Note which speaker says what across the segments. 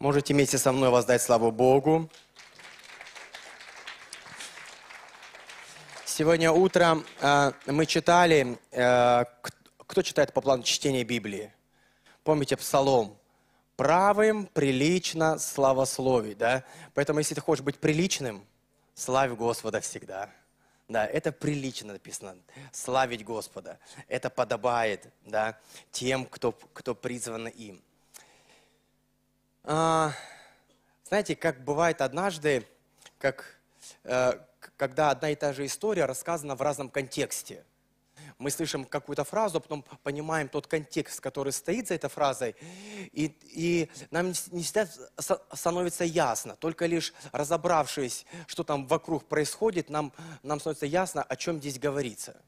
Speaker 1: Можете вместе со мной воздать славу Богу. Сегодня утром э, мы читали, э, кто читает по плану чтения Библии? Помните Псалом? Правым прилично славословить, да? Поэтому, если ты хочешь быть приличным, славь Господа всегда. Да, это прилично написано. Славить Господа. Это подобает, да, тем, кто, кто призван им. А, знаете, как бывает однажды, как, э, когда одна и та же история рассказана в разном контексте. Мы слышим какую-то фразу, а потом понимаем тот контекст, который стоит за этой фразой, и, и нам не всегда становится ясно. Только лишь разобравшись, что там вокруг происходит, нам, нам становится ясно, о чем здесь говорится.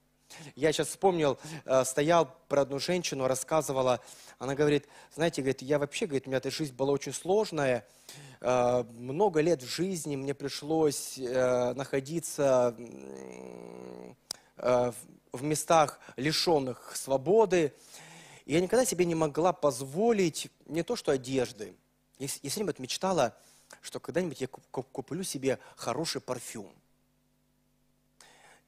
Speaker 1: Я сейчас вспомнил, э, стоял про одну женщину, рассказывала, она говорит, знаете, говорит, я вообще, говорит, у меня эта жизнь была очень сложная, э, много лет в жизни мне пришлось э, находиться в местах, лишенных свободы, и я никогда себе не могла позволить не то что одежды, я, я все время мечтала, что когда-нибудь я куплю себе хороший парфюм.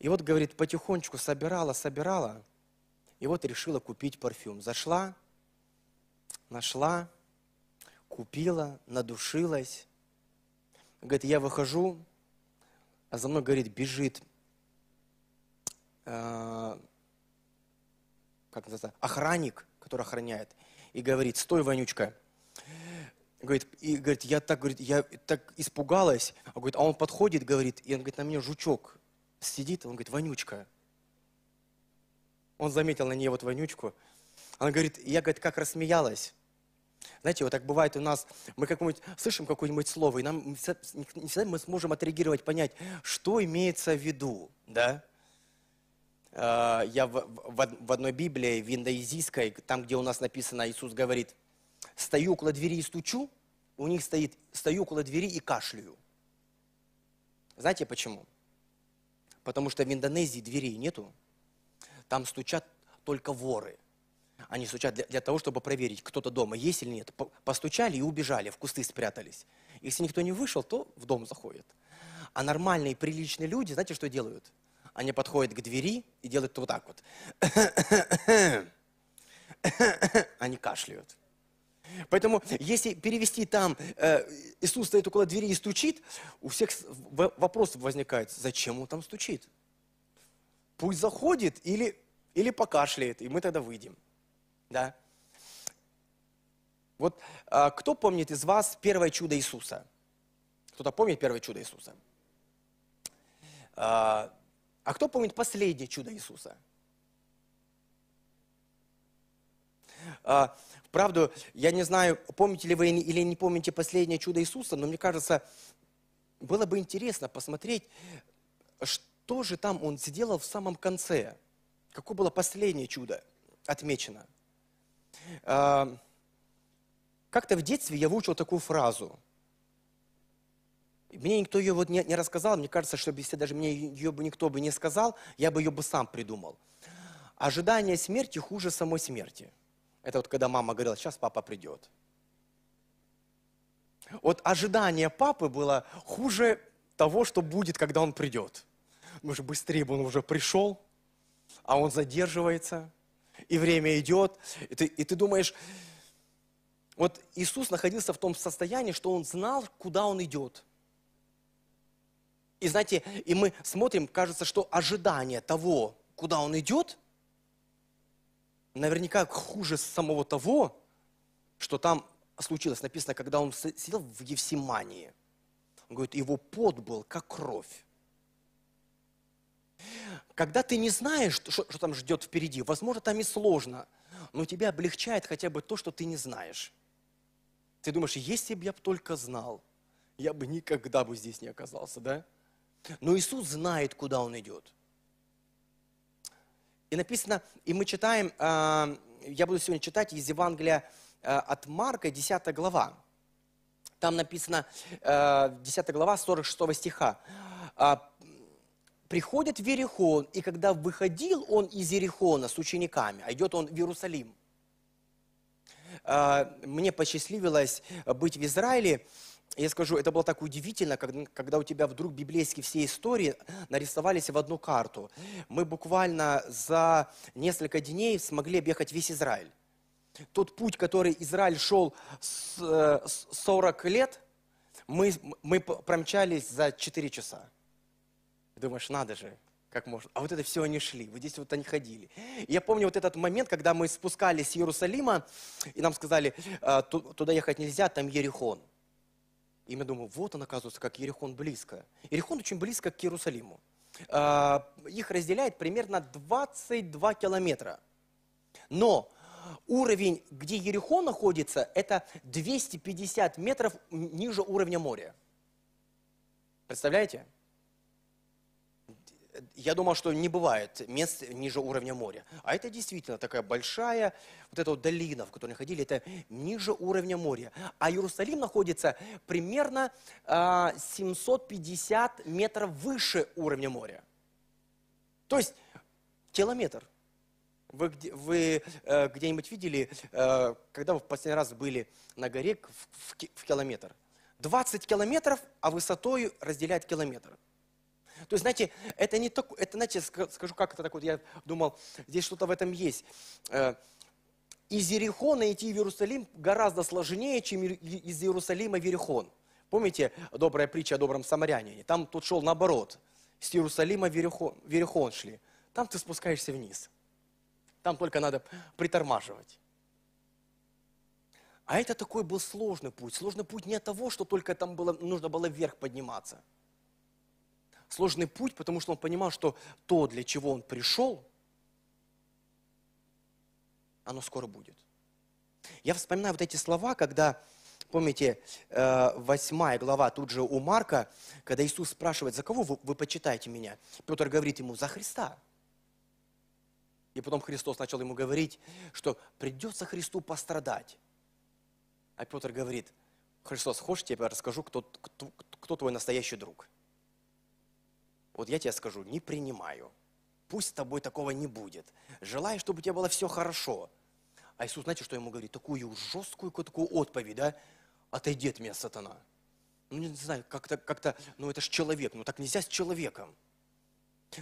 Speaker 1: И вот, говорит, потихонечку собирала, собирала, и вот решила купить парфюм. Зашла, нашла, купила, надушилась. Говорит, я выхожу, а за мной, говорит, бежит, э, как называется, охранник, который охраняет, и говорит, стой, Ванючка. Говорит, и говорит, я так, говорит, я так испугалась. А, говорит, а он подходит, говорит, и он говорит, на меня жучок сидит, он говорит, вонючка. Он заметил на нее вот вонючку. Она говорит, я, говорит, как рассмеялась. Знаете, вот так бывает у нас, мы как-нибудь слышим какое-нибудь слово, и нам не всегда мы сможем отреагировать, понять, что имеется в виду, да? А, я в одной Библии, в индоизийской, там, где у нас написано, Иисус говорит, стою около двери и стучу, у них стоит, стою около двери и кашляю. Знаете почему? Потому что в Индонезии дверей нету. Там стучат только воры. Они стучат для, для того, чтобы проверить, кто-то дома есть или нет. Постучали и убежали, в кусты спрятались. Если никто не вышел, то в дом заходят. А нормальные, приличные люди, знаете, что делают? Они подходят к двери и делают вот так вот. Они кашляют. Поэтому, если перевести там, э, Иисус стоит около двери и стучит, у всех вопрос возникает, зачем он там стучит? Пусть заходит или, или покашляет, и мы тогда выйдем. Да? Вот э, кто помнит из вас первое чудо Иисуса? Кто-то помнит первое чудо Иисуса? Э, а кто помнит последнее чудо Иисуса? Правда, я не знаю, помните ли вы или не помните последнее чудо Иисуса, но мне кажется, было бы интересно посмотреть, что же там он сделал в самом конце. Какое было последнее чудо отмечено. А, как-то в детстве я выучил такую фразу. Мне никто ее вот не, не рассказал, мне кажется, что если даже мне ее бы никто бы не сказал, я бы ее бы сам придумал. Ожидание смерти хуже самой смерти – это вот когда мама говорила, сейчас папа придет. Вот ожидание папы было хуже того, что будет, когда он придет. Может, быстрее бы он уже пришел, а он задерживается, и время идет, и ты, и ты думаешь, вот Иисус находился в том состоянии, что он знал, куда он идет. И знаете, и мы смотрим, кажется, что ожидание того, куда он идет, наверняка хуже самого того, что там случилось. Написано, когда он сидел в Евсимании. Он говорит, его пот был как кровь. Когда ты не знаешь, что, что там ждет впереди, возможно, там и сложно, но тебя облегчает хотя бы то, что ты не знаешь. Ты думаешь, если бы я только знал, я бы никогда бы здесь не оказался, да? Но Иисус знает, куда Он идет. И написано, и мы читаем, а, я буду сегодня читать из Евангелия а, от Марка, 10 глава. Там написано, 10 а, глава, 46 стиха. «Приходит в Иерихон, и когда выходил он из Иерихона с учениками, а идет он в Иерусалим, мне посчастливилось быть в Израиле, я скажу, это было так удивительно, когда, когда у тебя вдруг библейские все истории нарисовались в одну карту. Мы буквально за несколько дней смогли объехать весь Израиль. Тот путь, который Израиль шел с 40 лет, мы, мы промчались за 4 часа. Думаешь, надо же, как можно. А вот это все они шли, вот здесь вот они ходили. И я помню вот этот момент, когда мы спускались с Иерусалима, и нам сказали, «А, туда ехать нельзя, там Ерихон. И мы думаем, вот он, оказывается, как Ерихон близко. Ерихон очень близко к Иерусалиму. А, их разделяет примерно 22 километра. Но уровень, где Ерихон находится, это 250 метров ниже уровня моря. Представляете? Я думал, что не бывает мест ниже уровня моря. А это действительно такая большая вот эта вот долина, в которой они ходили, это ниже уровня моря. А Иерусалим находится примерно 750 а, метров выше уровня моря. То есть километр. Вы, вы э, где-нибудь видели, э, когда вы в последний раз были на горе в, в, в километр? 20 километров, а высотой разделяет километр. То есть, знаете, это не так, это, знаете, скажу, как это так вот, я думал, здесь что-то в этом есть. Э, из Ерехона идти в Иерусалим гораздо сложнее, чем из Иерусалима в Ерехон. Помните добрая притча о добром самарянине? Там тут шел наоборот. С Иерусалима в Ерехон, в Ерехон шли. Там ты спускаешься вниз. Там только надо притормаживать. А это такой был сложный путь. Сложный путь не от того, что только там было, нужно было вверх подниматься – сложный путь, потому что он понимал, что то, для чего он пришел, оно скоро будет. Я вспоминаю вот эти слова, когда, помните, э, восьмая глава тут же у Марка, когда Иисус спрашивает, за кого вы, вы почитаете меня? Петр говорит ему, за Христа. И потом Христос начал ему говорить, что придется Христу пострадать. А Петр говорит, Христос, хочешь, я тебе расскажу, кто, кто, кто твой настоящий друг? Вот я тебе скажу, не принимаю. Пусть с тобой такого не будет. Желаю, чтобы у тебя было все хорошо. А Иисус, знаете, что ему говорит? Такую жесткую, такую отповедь, да? Отойди от меня, сатана. Ну, не знаю, как-то, как-то, ну это ж человек, ну так нельзя с человеком.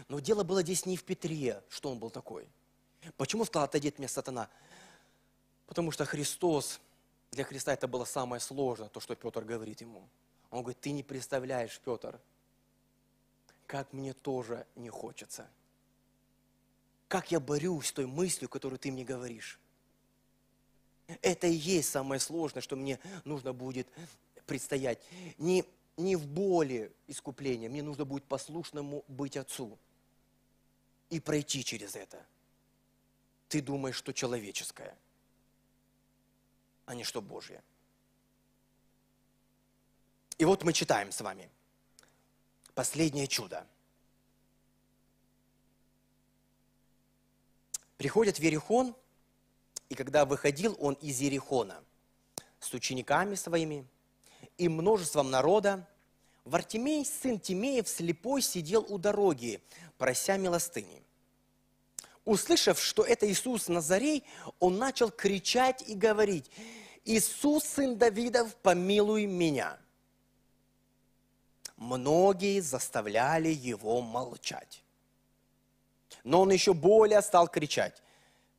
Speaker 1: Но дело было здесь не в Петре, что он был такой. Почему сказал, отойди от меня, сатана? Потому что Христос, для Христа это было самое сложное, то, что Петр говорит ему. Он говорит, ты не представляешь, Петр, как мне тоже не хочется. Как я борюсь с той мыслью, которую ты мне говоришь. Это и есть самое сложное, что мне нужно будет предстоять. Не, не в боли искупления, мне нужно будет послушному быть Отцу и пройти через это. Ты думаешь, что человеческое, а не что Божье. И вот мы читаем с вами – последнее чудо. Приходит в Ерихон, и когда выходил он из Ерихона с учениками своими и множеством народа, Вартимей, сын Тимеев, слепой, сидел у дороги, прося милостыни. Услышав, что это Иисус Назарей, он начал кричать и говорить, «Иисус, сын Давидов, помилуй меня!» Многие заставляли его молчать. Но он еще более стал кричать.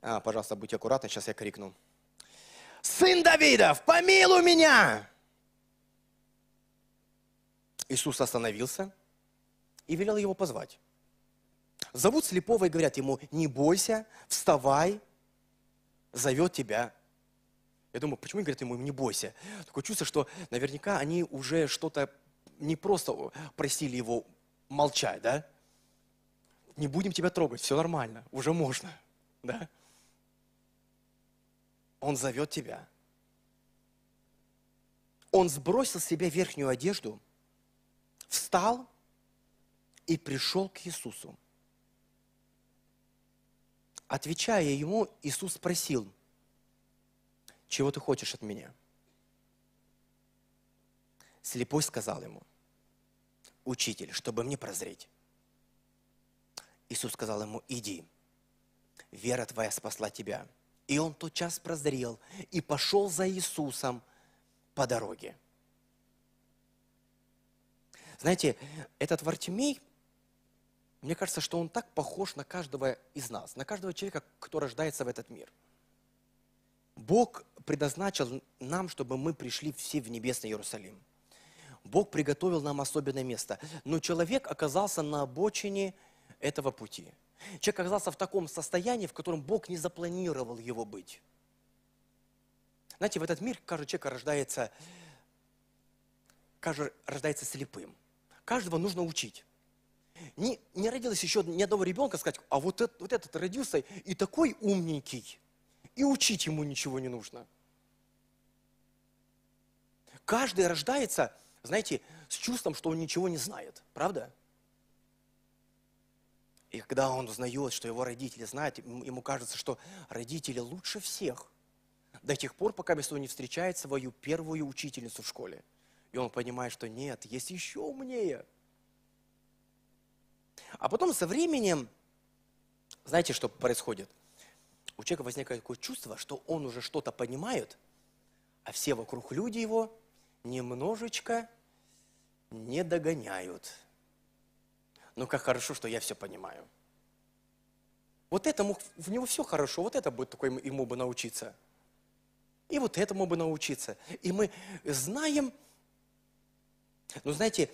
Speaker 1: А, пожалуйста, будьте аккуратны, сейчас я крикну. Сын Давидов, помилуй меня! Иисус остановился и велел его позвать. Зовут слепого и говорят ему, не бойся, вставай, зовет тебя. Я думаю, почему говорят ему, не бойся? Такое чувство, что наверняка они уже что-то не просто просили его молчать, да? Не будем тебя трогать, все нормально, уже можно, да? Он зовет тебя. Он сбросил с себя верхнюю одежду, встал и пришел к Иисусу. Отвечая ему, Иисус спросил, чего ты хочешь от меня? Слепой сказал ему, учитель, чтобы мне прозреть. Иисус сказал ему, иди, вера твоя спасла тебя, И он тот час прозрел и пошел за Иисусом по дороге. Знаете, этот Вартимей, мне кажется, что он так похож на каждого из нас, на каждого человека, кто рождается в этот мир. Бог предназначил нам, чтобы мы пришли все в небесный Иерусалим. Бог приготовил нам особенное место. Но человек оказался на обочине этого пути. Человек оказался в таком состоянии, в котором Бог не запланировал его быть. Знаете, в этот мир каждый человек рождается, каждый рождается слепым. Каждого нужно учить. Не, не родилось еще ни одного ребенка сказать, а вот, этот, вот этот родился и такой умненький, и учить ему ничего не нужно. Каждый рождается, знаете, с чувством, что он ничего не знает. Правда? И когда он узнает, что его родители знают, ему кажется, что родители лучше всех. До тех пор, пока он не встречает свою первую учительницу в школе. И он понимает, что нет, есть еще умнее. А потом со временем, знаете, что происходит? У человека возникает такое чувство, что он уже что-то понимает, а все вокруг люди его немножечко не догоняют. Ну, как хорошо, что я все понимаю. Вот этому, в него все хорошо, вот это будет такое ему бы научиться. И вот этому бы научиться. И мы знаем, ну, знаете,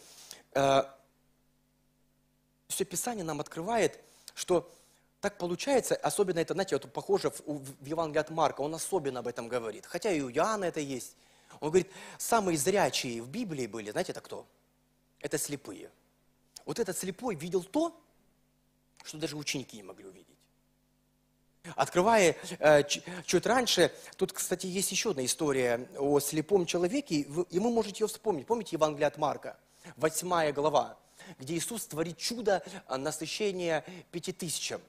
Speaker 1: э, все Писание нам открывает, что так получается, особенно это, знаете, вот похоже в, в Евангелии от Марка, он особенно об этом говорит. Хотя и у Иоанна это есть. Он говорит, самые зрячие в Библии были, знаете, это кто? Это слепые вот этот слепой видел то, что даже ученики не могли увидеть. Открывая э, чуть раньше, тут, кстати, есть еще одна история о слепом человеке, и вы можете ее вспомнить. Помните Евангелие от Марка, восьмая глава, где Иисус творит чудо насыщения пяти тысячам.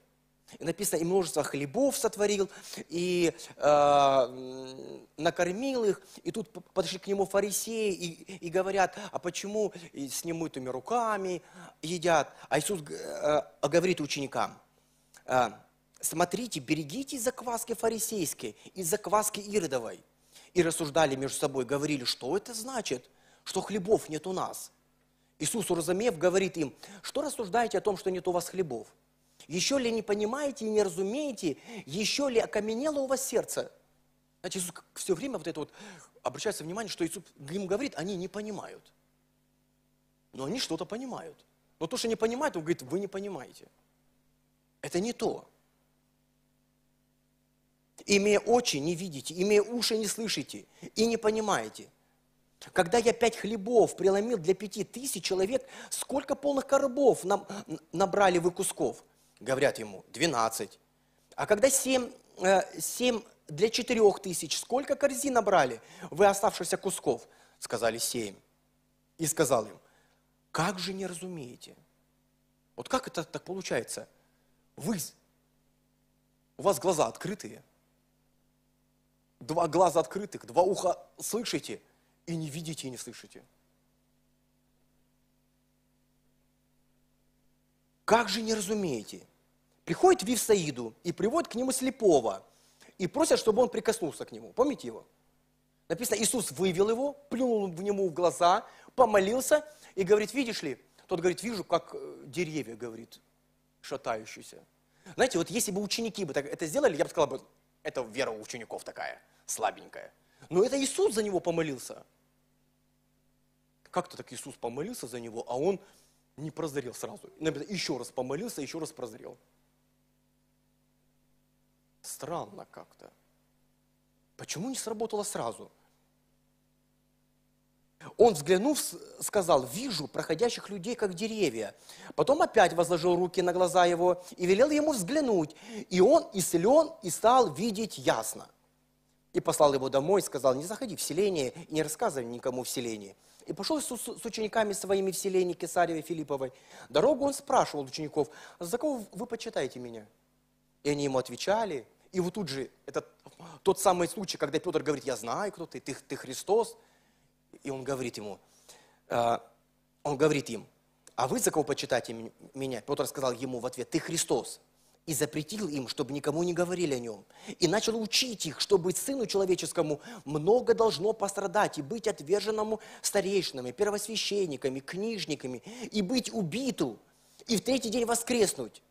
Speaker 1: И написано, и множество хлебов сотворил, и э, накормил их. И тут подошли к нему фарисеи и, и говорят, а почему с немытыми руками едят? А Иисус э, говорит ученикам, э, смотрите, берегите закваски фарисейской и закваски иродовой. И рассуждали между собой, говорили, что это значит, что хлебов нет у нас. Иисус, уразумев, говорит им, что рассуждаете о том, что нет у вас хлебов? Еще ли не понимаете и не разумеете? Еще ли окаменело у вас сердце? Знаете, Иисус все время вот это вот обращается внимание, что Иисус им говорит, они не понимают. Но они что-то понимают. Но то, что не понимают, он говорит, вы не понимаете. Это не то. Имея очи, не видите, имея уши, не слышите и не понимаете. Когда я пять хлебов преломил для пяти тысяч человек, сколько полных коробов нам набрали вы кусков? Говорят ему, 12. А когда 7, 7 э, для 4 тысяч, сколько корзин набрали вы оставшихся кусков? Сказали 7. И сказал им, как же не разумеете? Вот как это так получается? Вы, у вас глаза открытые, два глаза открытых, два уха слышите и не видите и не слышите. Как же не разумеете? Приходит в Вифсаиду и приводит к нему слепого и просят, чтобы он прикоснулся к нему. Помните его? Написано, Иисус вывел его, плюнул в нему в глаза, помолился и говорит, видишь ли? Тот говорит, вижу, как э, деревья, говорит, шатающиеся. Знаете, вот если бы ученики бы так это сделали, я бы сказал, бы, это вера у учеников такая, слабенькая. Но это Иисус за него помолился. Как-то так Иисус помолился за него, а он не прозрел сразу. Еще раз помолился, еще раз прозрел. Странно как-то. Почему не сработало сразу? Он, взглянув, сказал, вижу проходящих людей, как деревья. Потом опять возложил руки на глаза его и велел ему взглянуть. И он исцелен и стал видеть ясно. И послал его домой и сказал, не заходи в селение и не рассказывай никому в селении. И пошел с, с учениками своими в селение Кесаревой Филипповой. Дорогу он спрашивал учеников, за кого вы почитаете меня? И они ему отвечали. И вот тут же, это тот самый случай, когда Петр говорит, я знаю, кто ты, ты, ты Христос. И он говорит ему, э, он говорит им, а вы за кого почитаете меня? Петр сказал ему в ответ, ты Христос. И запретил им, чтобы никому не говорили о нем. И начал учить их, чтобы сыну человеческому много должно пострадать и быть отверженному старейшинами, первосвященниками, книжниками, и быть убиту, и в третий день воскреснуть.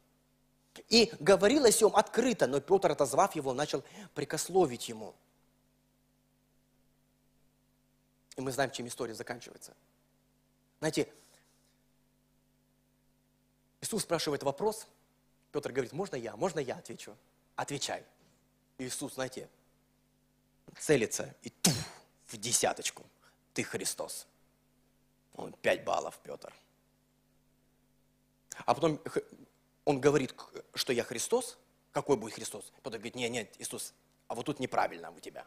Speaker 1: И говорил о сем открыто, но Петр, отозвав его, начал прикословить ему. И мы знаем, чем история заканчивается. Знаете, Иисус спрашивает вопрос, Петр говорит, можно я, можно я отвечу? Отвечай. Иисус, знаете, целится и туф, в десяточку. Ты Христос. Он пять баллов, Петр. А потом он говорит, что я Христос. Какой будет Христос? Петр говорит, нет, нет, Иисус, а вот тут неправильно у тебя.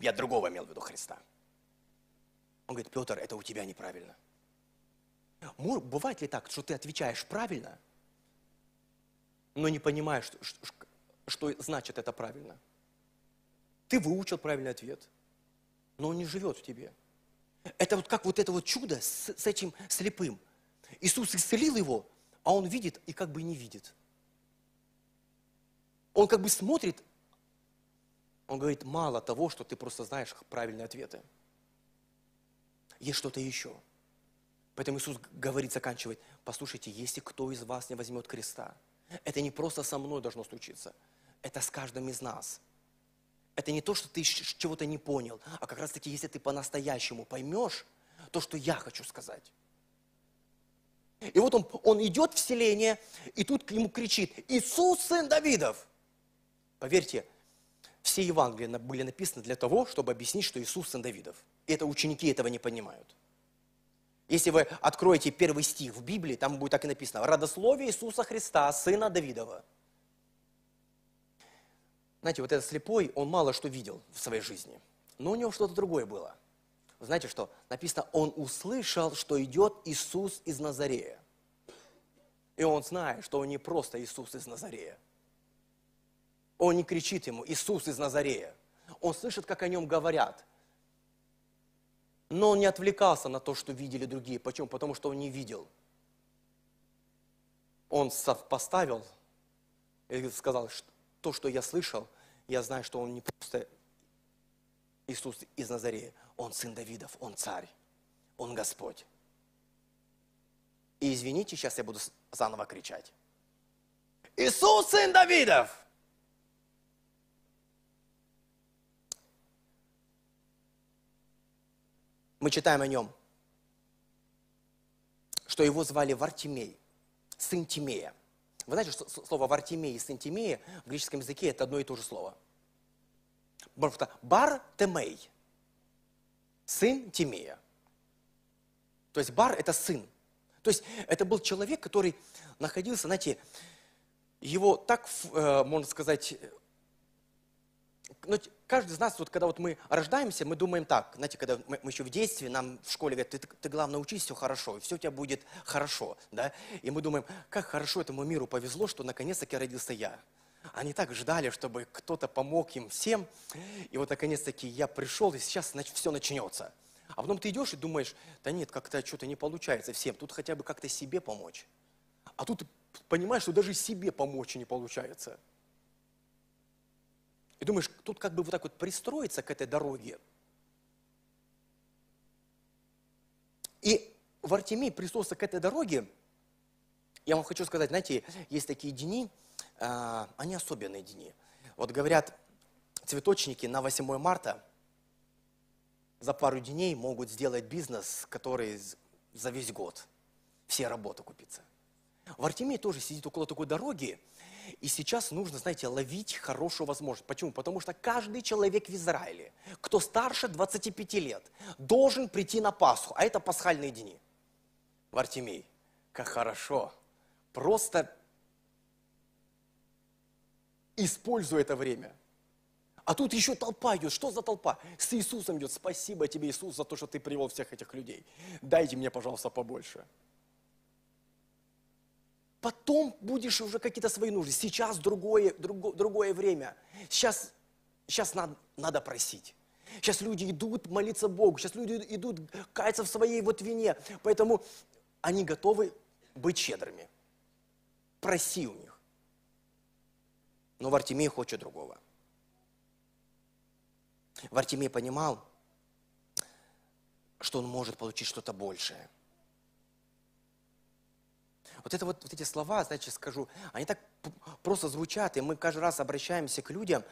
Speaker 1: Я другого имел в виду Христа. Он говорит, Петр, это у тебя неправильно. Бывает ли так, что ты отвечаешь правильно, но не понимаешь, что, что, что значит это правильно? Ты выучил правильный ответ, но он не живет в тебе. Это вот как вот это вот чудо с, с этим слепым. Иисус исцелил его, а он видит и как бы не видит. Он как бы смотрит, он говорит, мало того, что ты просто знаешь правильные ответы. Есть что-то еще – Поэтому Иисус говорит, заканчивает, послушайте, если кто из вас не возьмет креста, это не просто со мной должно случиться, это с каждым из нас. Это не то, что ты чего-то не понял, а как раз таки, если ты по-настоящему поймешь то, что я хочу сказать. И вот он, он идет в селение, и тут к нему кричит, Иисус, сын Давидов. Поверьте, все Евангелия были написаны для того, чтобы объяснить, что Иисус сын Давидов. И это ученики этого не понимают. Если вы откроете первый стих в Библии, там будет так и написано. Родословие Иисуса Христа, сына Давидова. Знаете, вот этот слепой, он мало что видел в своей жизни. Но у него что-то другое было. Знаете что? Написано, он услышал, что идет Иисус из Назарея. И он знает, что он не просто Иисус из Назарея. Он не кричит ему «Иисус из Назарея». Он слышит, как о нем говорят – но он не отвлекался на то, что видели другие. Почему? Потому что он не видел. Он поставил и сказал, что то, что я слышал, я знаю, что он не просто Иисус из Назарея. Он сын Давидов, он царь, он Господь. И извините, сейчас я буду заново кричать. Иисус, сын Давидов! Мы читаем о нем, что его звали Вартимей, сын Тимея. Вы знаете, что слово Вартимей и сын Тимея в греческом языке это одно и то же слово. Потому что Бар Темей, сын Тимея. То есть Бар это сын. То есть это был человек, который находился, знаете, его так, э, можно сказать, но ну, каждый из нас, вот когда вот мы рождаемся, мы думаем так, знаете, когда мы, мы еще в детстве, нам в школе говорят, ты, ты, ты главное учись, все хорошо, все у тебя будет хорошо, да, и мы думаем, как хорошо этому миру повезло, что наконец-таки родился я. Они так ждали, чтобы кто-то помог им всем, и вот наконец-таки я пришел, и сейчас значит, все начнется. А потом ты идешь и думаешь, да нет, как-то что-то не получается всем, тут хотя бы как-то себе помочь. А тут понимаешь, что даже себе помочь не получается – и думаешь, тут как бы вот так вот пристроиться к этой дороге. И в Артемии пристроился к этой дороге, я вам хочу сказать, знаете, есть такие дни, э, они особенные дни. Вот говорят, цветочники на 8 марта за пару дней могут сделать бизнес, который за весь год все работы купится. В Артемии тоже сидит около такой дороги, и сейчас нужно, знаете, ловить хорошую возможность. Почему? Потому что каждый человек в Израиле, кто старше 25 лет, должен прийти на Пасху. А это пасхальные дни. В Артемии. Как хорошо. Просто используй это время. А тут еще толпа идет. Что за толпа? С Иисусом идет. Спасибо тебе, Иисус, за то, что ты привел всех этих людей. Дайте мне, пожалуйста, побольше. Потом будешь уже какие-то свои нужды. Сейчас другое, друго, другое время. Сейчас, сейчас надо, надо просить. Сейчас люди идут молиться Богу. Сейчас люди идут каяться в своей вот вине. Поэтому они готовы быть щедрыми. Проси у них. Но Вартимей хочет другого. Вартимей понимал, что он может получить что-то большее. Вот это вот, вот эти слова, значит, скажу, они так просто звучат, и мы каждый раз обращаемся к людям,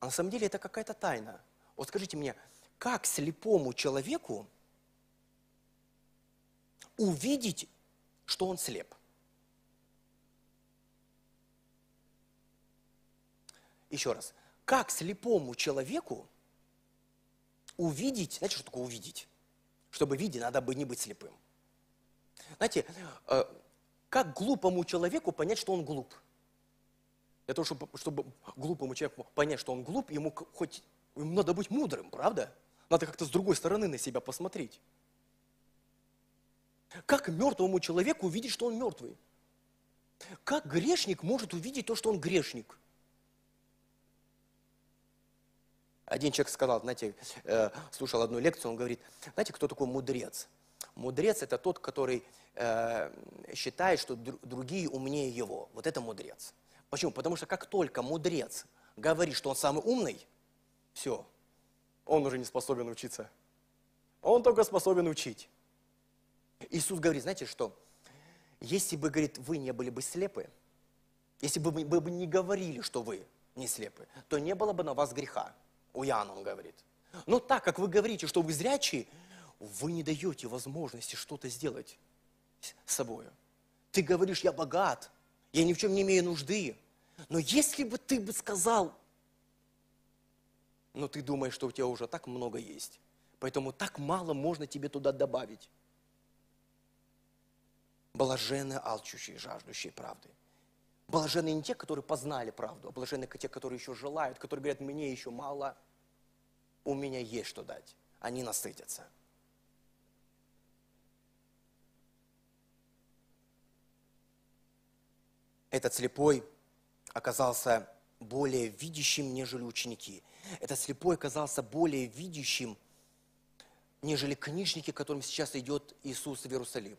Speaker 1: а на самом деле это какая-то тайна. Вот скажите мне, как слепому человеку увидеть, что он слеп? Еще раз. Как слепому человеку увидеть, знаете, что такое увидеть? Чтобы видеть, надо бы не быть слепым. Знаете, э, как глупому человеку понять, что он глуп? Для того, чтобы, чтобы глупому человеку понять, что он глуп, ему хоть ему надо быть мудрым, правда? Надо как-то с другой стороны на себя посмотреть. Как мертвому человеку увидеть, что он мертвый? Как грешник может увидеть то, что он грешник? Один человек сказал, знаете, э, слушал одну лекцию, он говорит, знаете, кто такой мудрец? Мудрец – это тот, который э, считает, что другие умнее его. Вот это мудрец. Почему? Потому что как только мудрец говорит, что он самый умный, все, он уже не способен учиться. Он только способен учить. Иисус говорит, знаете что? Если бы, говорит, вы не были бы слепы, если бы вы бы не говорили, что вы не слепы, то не было бы на вас греха. У Иоанна он говорит. Но так как вы говорите, что вы зрячие, вы не даете возможности что-то сделать с собой. Ты говоришь, я богат, я ни в чем не имею нужды. Но если бы ты бы сказал, но ты думаешь, что у тебя уже так много есть, поэтому так мало можно тебе туда добавить. Блаженны алчущие, жаждущие правды. Блаженны не те, которые познали правду, а блаженны те, которые еще желают, которые говорят, мне еще мало, у меня есть что дать. Они насытятся. Этот слепой оказался более видящим, нежели ученики. Этот слепой оказался более видящим, нежели книжники, которым сейчас идет Иисус в Иерусалим.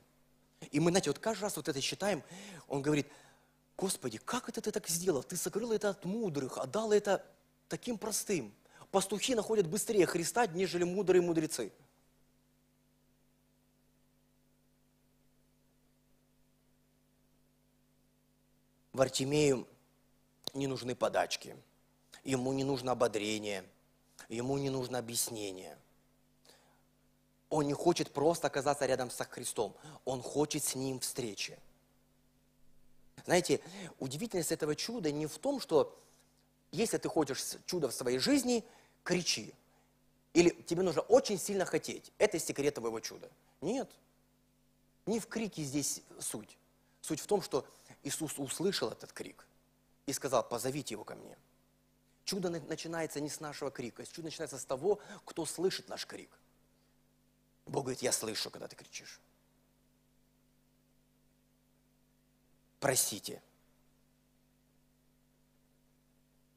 Speaker 1: И мы, знаете, вот каждый раз вот это считаем, он говорит, Господи, как это ты так сделал? Ты сокрыл это от мудрых, отдал это таким простым. Пастухи находят быстрее Христа, нежели мудрые мудрецы. Вартимею не нужны подачки, ему не нужно ободрение, ему не нужно объяснение. Он не хочет просто оказаться рядом со Христом, он хочет с Ним встречи. Знаете, удивительность этого чуда не в том, что если ты хочешь чудо в своей жизни, кричи. Или тебе нужно очень сильно хотеть. Это секрет твоего чуда. Нет. Не в крике здесь суть. Суть в том, что Иисус услышал этот крик и сказал, позовите его ко мне. Чудо начинается не с нашего крика, чудо начинается с того, кто слышит наш крик. Бог говорит, я слышу, когда ты кричишь. Просите.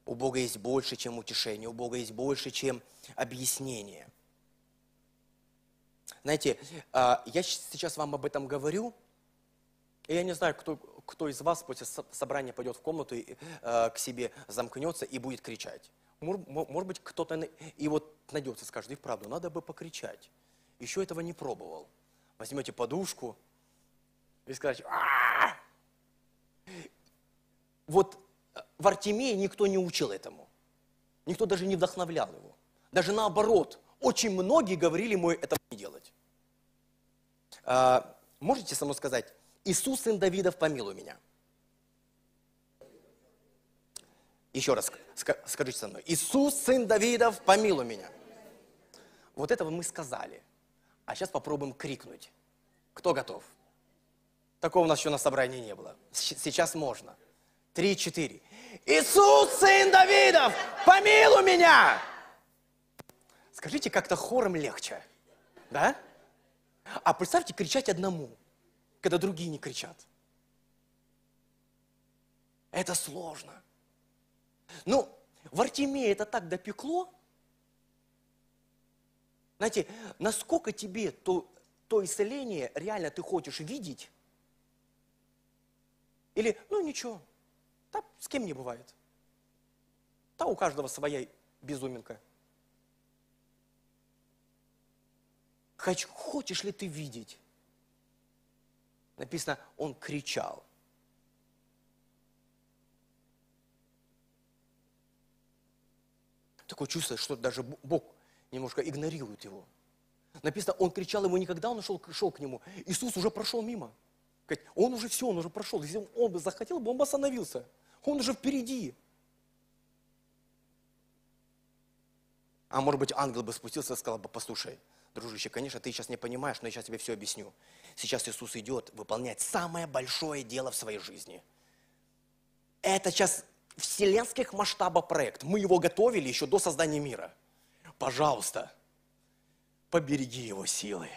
Speaker 1: У Бога есть больше, чем утешение, у Бога есть больше, чем объяснение. Знаете, а, я сейчас вам об этом говорю, и я не знаю, кто, кто из вас после собрания пойдет в комнату и, э, к себе, замкнется и будет кричать. Может, быть, кто-то и вот найдется, скажет, и вправду, надо бы покричать. Еще этого не пробовал. Возьмете подушку и скажете, а Вот э, в Артемии никто не учил этому. Никто даже не вдохновлял его. Даже наоборот, очень многие говорили ему этого не делать. А, можете со мной сказать, Иисус, сын Давидов, помилуй меня. Еще раз скажите со мной. Иисус, сын Давидов, помилуй меня. Вот этого мы сказали. А сейчас попробуем крикнуть. Кто готов? Такого у нас еще на собрании не было. Сейчас можно. Три, четыре. Иисус, сын Давидов, помилуй меня! Скажите, как-то хором легче. Да? А представьте, кричать одному – когда другие не кричат. Это сложно. Ну, в Артемии это так допекло. Знаете, насколько тебе то, то исцеление реально ты хочешь видеть? Или, ну ничего, так с кем не бывает. Да, у каждого своя безуминка. Хоч- Хочешь ли ты видеть? Написано, он кричал. Такое чувство, что даже Бог немножко игнорирует его. Написано, он кричал ему не когда он шел, шел к нему. Иисус уже прошел мимо. Он уже все, он уже прошел. Если он бы захотел, бы он бы остановился. Он уже впереди. А может быть, ангел бы спустился и сказал бы, послушай, дружище, конечно, ты сейчас не понимаешь, но я сейчас тебе все объясню. Сейчас Иисус идет выполнять самое большое дело в своей жизни. Это сейчас вселенских масштабов проект. Мы его готовили еще до создания мира. Пожалуйста, побереги его силы.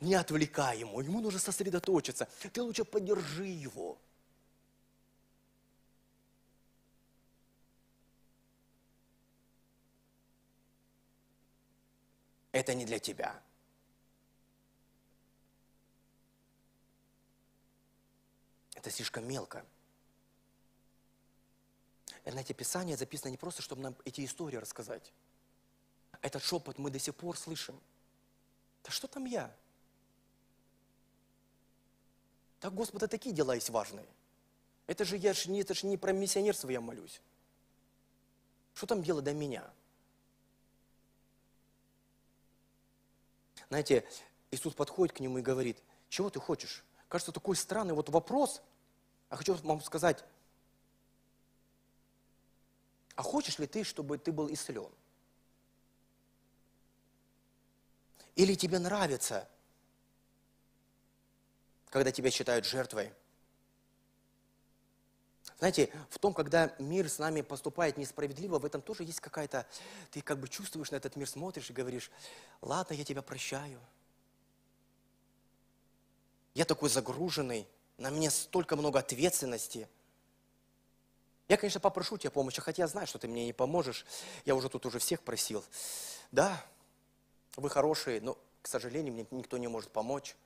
Speaker 1: Не отвлекай ему, ему нужно сосредоточиться. Ты лучше поддержи его. Это не для тебя. Это слишком мелко. И, знаете, Писание записано не просто, чтобы нам эти истории рассказать. Этот шепот мы до сих пор слышим. Да что там я? Так, Господа, такие дела есть важные. Это же я ж это же не про миссионерство я молюсь. Что там дело до меня? Знаете, Иисус подходит к нему и говорит, чего ты хочешь? Кажется, такой странный вот вопрос. А хочу вам сказать, а хочешь ли ты, чтобы ты был исцелен? Или тебе нравится, когда тебя считают жертвой? Знаете, в том, когда мир с нами поступает несправедливо, в этом тоже есть какая-то... Ты как бы чувствуешь на этот мир, смотришь и говоришь, ладно, я тебя прощаю. Я такой загруженный, на мне столько много ответственности. Я, конечно, попрошу тебя помощи, хотя я знаю, что ты мне не поможешь. Я уже тут уже всех просил. Да, вы хорошие, но, к сожалению, мне никто не может помочь.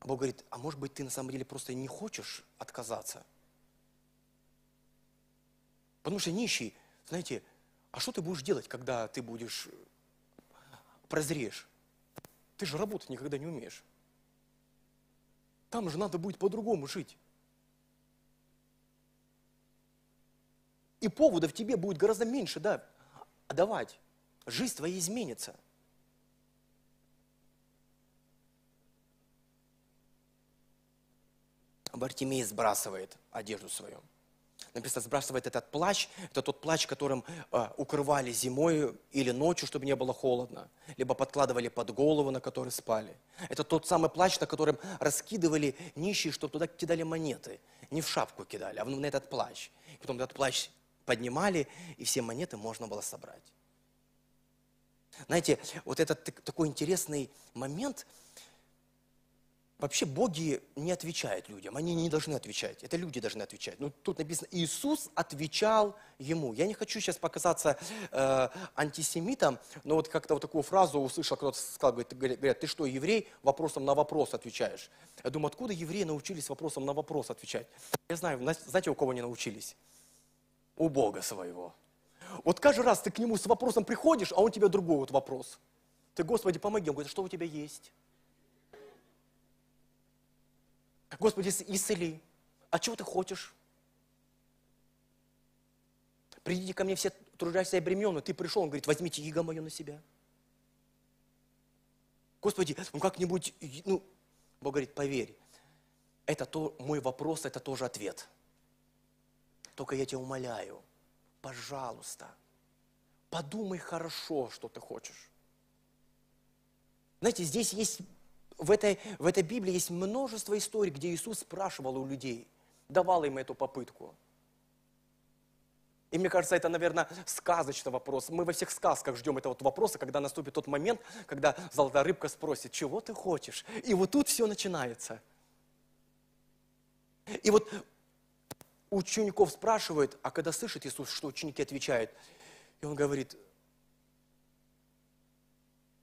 Speaker 1: А Бог говорит, а может быть, ты на самом деле просто не хочешь отказаться? Потому что нищий, знаете, а что ты будешь делать, когда ты будешь прозреешь? Ты же работать никогда не умеешь. Там же надо будет по-другому жить. И поводов тебе будет гораздо меньше да, давать. Жизнь твоя изменится. Бартимей сбрасывает одежду свою. Написано, сбрасывает этот плащ. Это тот плащ, которым э, укрывали зимой или ночью, чтобы не было холодно. Либо подкладывали под голову, на которой спали. Это тот самый плащ, на котором раскидывали нищие, чтобы туда кидали монеты. Не в шапку кидали, а на этот плащ. И потом этот плащ поднимали, и все монеты можно было собрать. Знаете, вот этот такой интересный момент – Вообще боги не отвечают людям, они не должны отвечать, это люди должны отвечать. Ну, тут написано, Иисус отвечал ему. Я не хочу сейчас показаться э, антисемитом, но вот как-то вот такую фразу услышал, кто-то сказал, говорит, говорят, ты что, еврей, вопросом на вопрос отвечаешь. Я думаю, откуда евреи научились вопросом на вопрос отвечать? Я знаю, знаете, у кого они научились? У Бога своего. Вот каждый раз ты к нему с вопросом приходишь, а он тебе другой вот вопрос. Ты, Господи, помоги. Он говорит, «А что у тебя есть? Господи, исцели. А чего ты хочешь? Придите ко мне все трудящиеся и. Ты пришел, он говорит, возьмите иго мое на себя. Господи, ну как-нибудь, ну, Бог говорит, поверь, это то, мой вопрос, это тоже ответ. Только я тебя умоляю, пожалуйста, подумай хорошо, что ты хочешь. Знаете, здесь есть в этой, в этой Библии есть множество историй, где Иисус спрашивал у людей, давал им эту попытку. И мне кажется, это, наверное, сказочный вопрос. Мы во всех сказках ждем этого вопроса, когда наступит тот момент, когда золотая рыбка спросит, чего ты хочешь? И вот тут все начинается. И вот учеников спрашивают, а когда слышит Иисус, что ученики отвечают, и он говорит,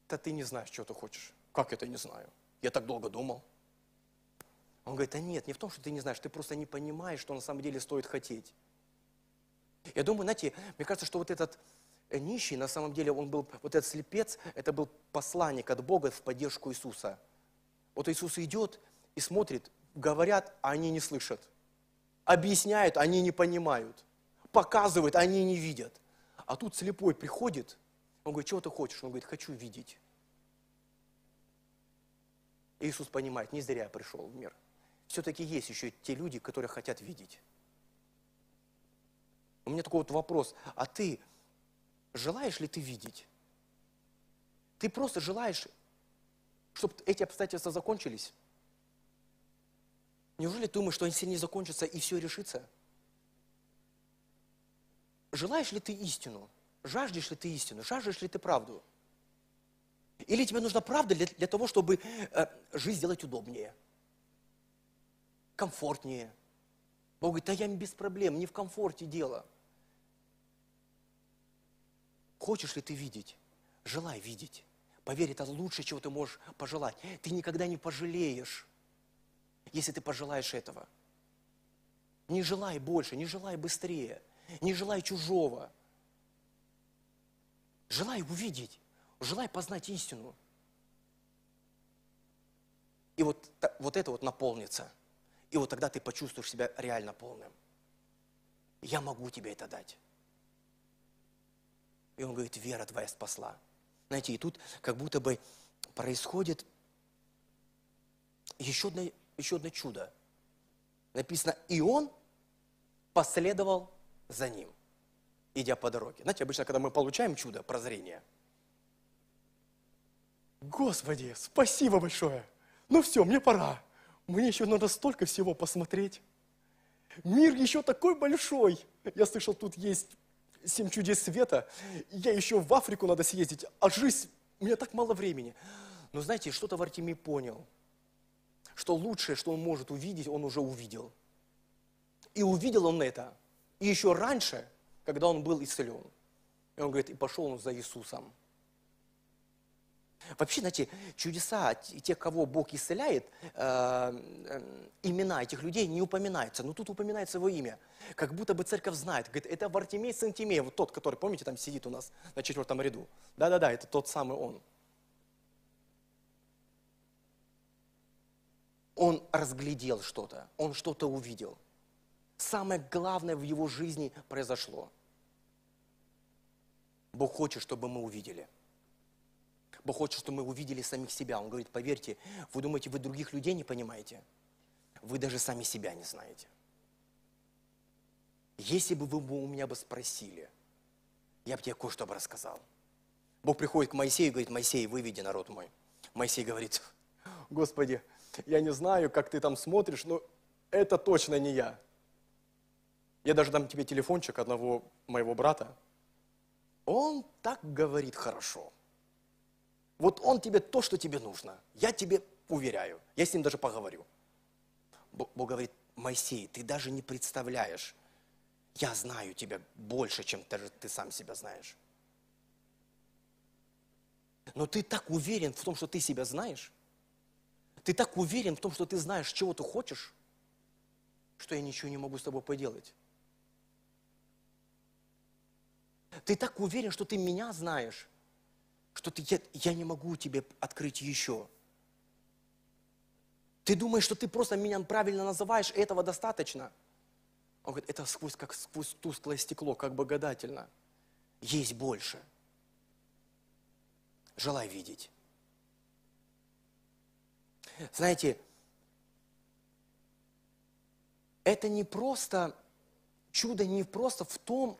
Speaker 1: да ты не знаешь, что ты хочешь. Как это не знаю? Я так долго думал. Он говорит, а нет, не в том, что ты не знаешь, ты просто не понимаешь, что на самом деле стоит хотеть. Я думаю, знаете, мне кажется, что вот этот э, нищий, на самом деле, он был, вот этот слепец, это был посланник от Бога в поддержку Иисуса. Вот Иисус идет и смотрит, говорят, а они не слышат. Объясняют, они не понимают. Показывают, они не видят. А тут слепой приходит, он говорит, чего ты хочешь? Он говорит, хочу видеть. Иисус понимает, не зря пришел в мир. Все-таки есть еще те люди, которые хотят видеть. У меня такой вот вопрос, а ты желаешь ли ты видеть? Ты просто желаешь, чтобы эти обстоятельства закончились? Неужели ты думаешь, что они не закончатся и все решится? Желаешь ли ты истину? Жаждешь ли ты истину? Жаждешь ли ты правду? Или тебе нужна правда для, для того, чтобы э, жизнь сделать удобнее, комфортнее? Бог говорит, да я без проблем, не в комфорте дело. Хочешь ли ты видеть? Желай видеть. Поверь, это лучше, чего ты можешь пожелать. Ты никогда не пожалеешь, если ты пожелаешь этого. Не желай больше, не желай быстрее, не желай чужого. Желай увидеть, желай познать истину. И вот, вот это вот наполнится. И вот тогда ты почувствуешь себя реально полным. Я могу тебе это дать. И он говорит, вера твоя спасла. Знаете, и тут как будто бы происходит еще одно, еще одно чудо. Написано, и он последовал за ним, идя по дороге. Знаете, обычно, когда мы получаем чудо, прозрение, Господи, спасибо большое. Ну все, мне пора. Мне еще надо столько всего посмотреть. Мир еще такой большой. Я слышал, тут есть семь чудес света, я еще в Африку надо съездить, а жизнь, у меня так мало времени. Но знаете, что-то в Артемий понял, что лучшее, что он может увидеть, он уже увидел. И увидел он это, и еще раньше, когда он был исцелен. И он говорит, и пошел он за Иисусом. Вообще, знаете, чудеса тех, кого Бог исцеляет, э, э, имена этих людей не упоминаются, но тут упоминается его имя. Как будто бы церковь знает. Говорит, это Вартимей сын Тимея, вот тот, который, помните, там сидит у нас на четвертом ряду. Да-да-да, это тот самый он. Он разглядел что-то, он что-то увидел. Самое главное в его жизни произошло. Бог хочет, чтобы мы увидели – Бог хочет, чтобы мы увидели самих себя. Он говорит, поверьте, вы думаете, вы других людей не понимаете? Вы даже сами себя не знаете. Если бы вы у меня бы спросили, я бы тебе кое-что бы рассказал. Бог приходит к Моисею и говорит, Моисей, выведи народ мой. Моисей говорит, Господи, я не знаю, как ты там смотришь, но это точно не я. Я даже дам тебе телефончик одного моего брата. Он так говорит хорошо. Вот он тебе то, что тебе нужно. Я тебе уверяю. Я с ним даже поговорю. Бог говорит, Моисей, ты даже не представляешь. Я знаю тебя больше, чем даже ты сам себя знаешь. Но ты так уверен в том, что ты себя знаешь. Ты так уверен в том, что ты знаешь, чего ты хочешь, что я ничего не могу с тобой поделать. Ты так уверен, что ты меня знаешь, что ты, я, я не могу тебе открыть еще. Ты думаешь, что ты просто меня правильно называешь, этого достаточно? Он говорит, это сквозь, как сквозь тусклое стекло, как бы гадательно. Есть больше. Желай видеть. Знаете, это не просто, чудо не просто в том,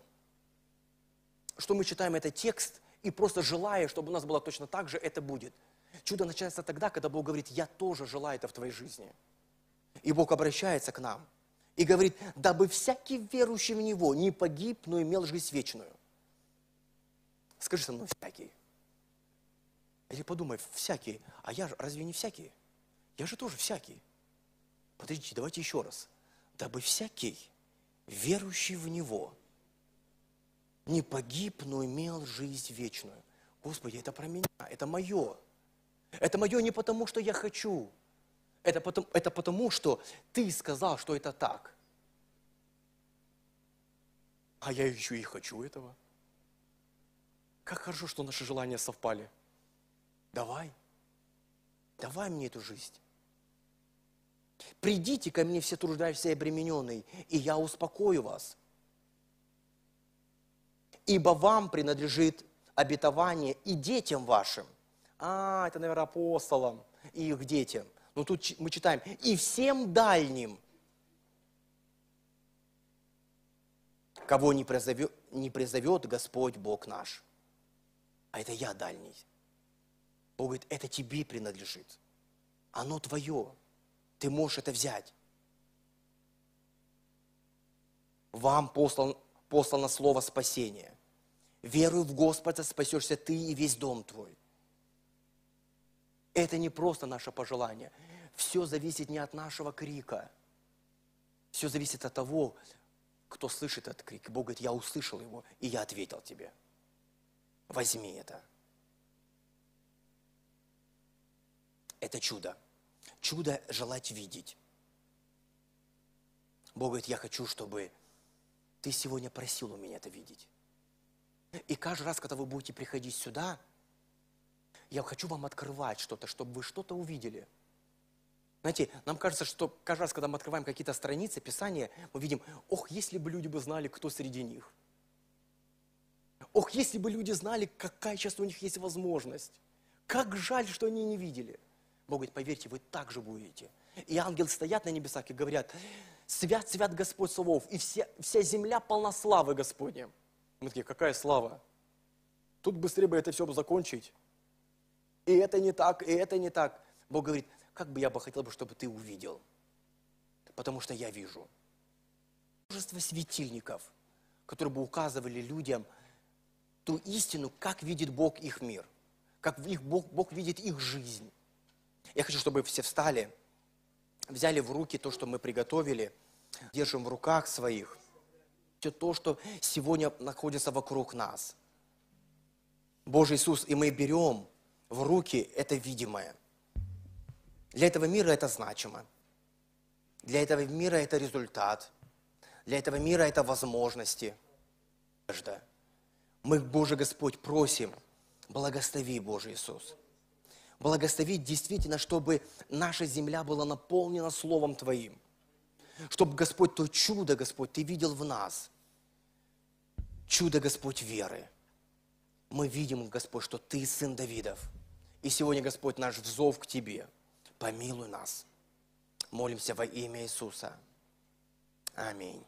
Speaker 1: что мы читаем этот текст, и просто желая, чтобы у нас было точно так же, это будет. Чудо начинается тогда, когда Бог говорит, я тоже желаю это в твоей жизни. И Бог обращается к нам и говорит, дабы всякий верующий в Него не погиб, но имел жизнь вечную. Скажи со мной, всякий. Или подумай, всякий. А я же, разве не всякий? Я же тоже всякий. Подождите, давайте еще раз. Дабы всякий, верующий в Него, не погиб, но имел жизнь вечную. Господи, это про меня, это мое. Это мое не потому, что я хочу. Это потому, это потому, что ты сказал, что это так. А я еще и хочу этого. Как хорошо, что наши желания совпали. Давай. Давай мне эту жизнь. Придите ко мне все труждающиеся и обремененные, и я успокою вас. Ибо вам принадлежит обетование и детям вашим. А, это, наверное, апостолам и их детям. Но тут мы читаем, и всем дальним, кого не призовет, не призовет Господь Бог наш. А это я дальний. Бог говорит, это тебе принадлежит. Оно твое. Ты можешь это взять. Вам послан, послано слово спасения. Веруй в Господа, спасешься ты и весь дом твой. Это не просто наше пожелание. Все зависит не от нашего крика. Все зависит от того, кто слышит этот крик. Бог говорит, я услышал его, и я ответил тебе. Возьми это. Это чудо. Чудо желать видеть. Бог говорит, я хочу, чтобы ты сегодня просил у меня это видеть. И каждый раз, когда вы будете приходить сюда, я хочу вам открывать что-то, чтобы вы что-то увидели. Знаете, нам кажется, что каждый раз, когда мы открываем какие-то страницы Писания, мы видим, ох, если бы люди бы знали, кто среди них. Ох, если бы люди знали, какая сейчас у них есть возможность. Как жаль, что они не видели. Бог говорит, поверьте, вы так же будете. И ангелы стоят на небесах и говорят, свят, свят Господь Савов, и вся, вся земля полна славы Господня. Мы такие, какая слава? Тут быстрее бы это все закончить. И это не так, и это не так. Бог говорит, как бы я бы хотел, чтобы ты увидел. Потому что я вижу. Множество светильников, которые бы указывали людям ту истину, как видит Бог их мир, как их Бог, Бог видит их жизнь. Я хочу, чтобы все встали, взяли в руки то, что мы приготовили, держим в руках своих все то, что сегодня находится вокруг нас. Божий Иисус, и мы берем в руки это видимое. Для этого мира это значимо. Для этого мира это результат. Для этого мира это возможности. Мы, Божий Господь, просим, благослови, Божий Иисус. Благослови действительно, чтобы наша земля была наполнена Словом Твоим. Чтобы, Господь, то чудо, Господь, Ты видел в нас – чудо, Господь, веры. Мы видим, Господь, что Ты сын Давидов. И сегодня, Господь, наш взов к Тебе. Помилуй нас. Молимся во имя Иисуса. Аминь.